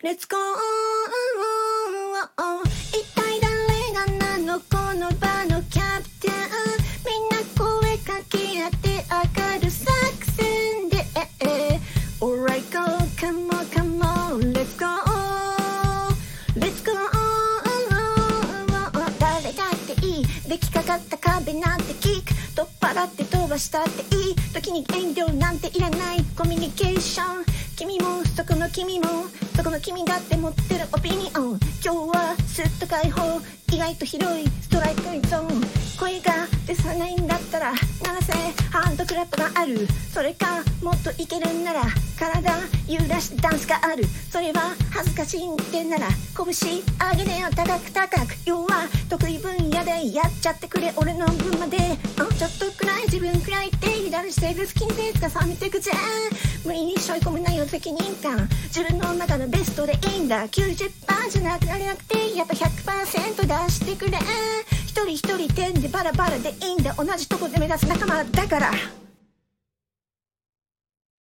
Let's go 一体誰がなのこの場のキャプテン？みんな声かけ合って上がる作戦で。Alright go come on come on Let's go Let's go woo, woo. 誰だっていい？出来かかった壁なんてキック。取っ払って飛ばしたっていい？時に遠慮なんていらない。コミュニケーション。そこの君もそこの君だって持ってるオピニオン今日はスッと解放。意外と広いストライクゾーン。声が出さないんだったら鳴らせハンドクラップがある。それかもっといけるんなら体揺らしてダンスがある。それは恥ずかしいってなら拳上げてよ。高く高く。要は得意分野いやっちゃってくれ俺の分まで。あちょっとくらい自分くらいって。左してる好きにつかさみてくじゃん無理に背負い込むなよ責任感。自分の中のベストでいいんだ。90%じゃなくなれなくて。やっぱ100%出してくれ。一人一人点でバラバラでいいんだ。同じとこで目指す仲間だから。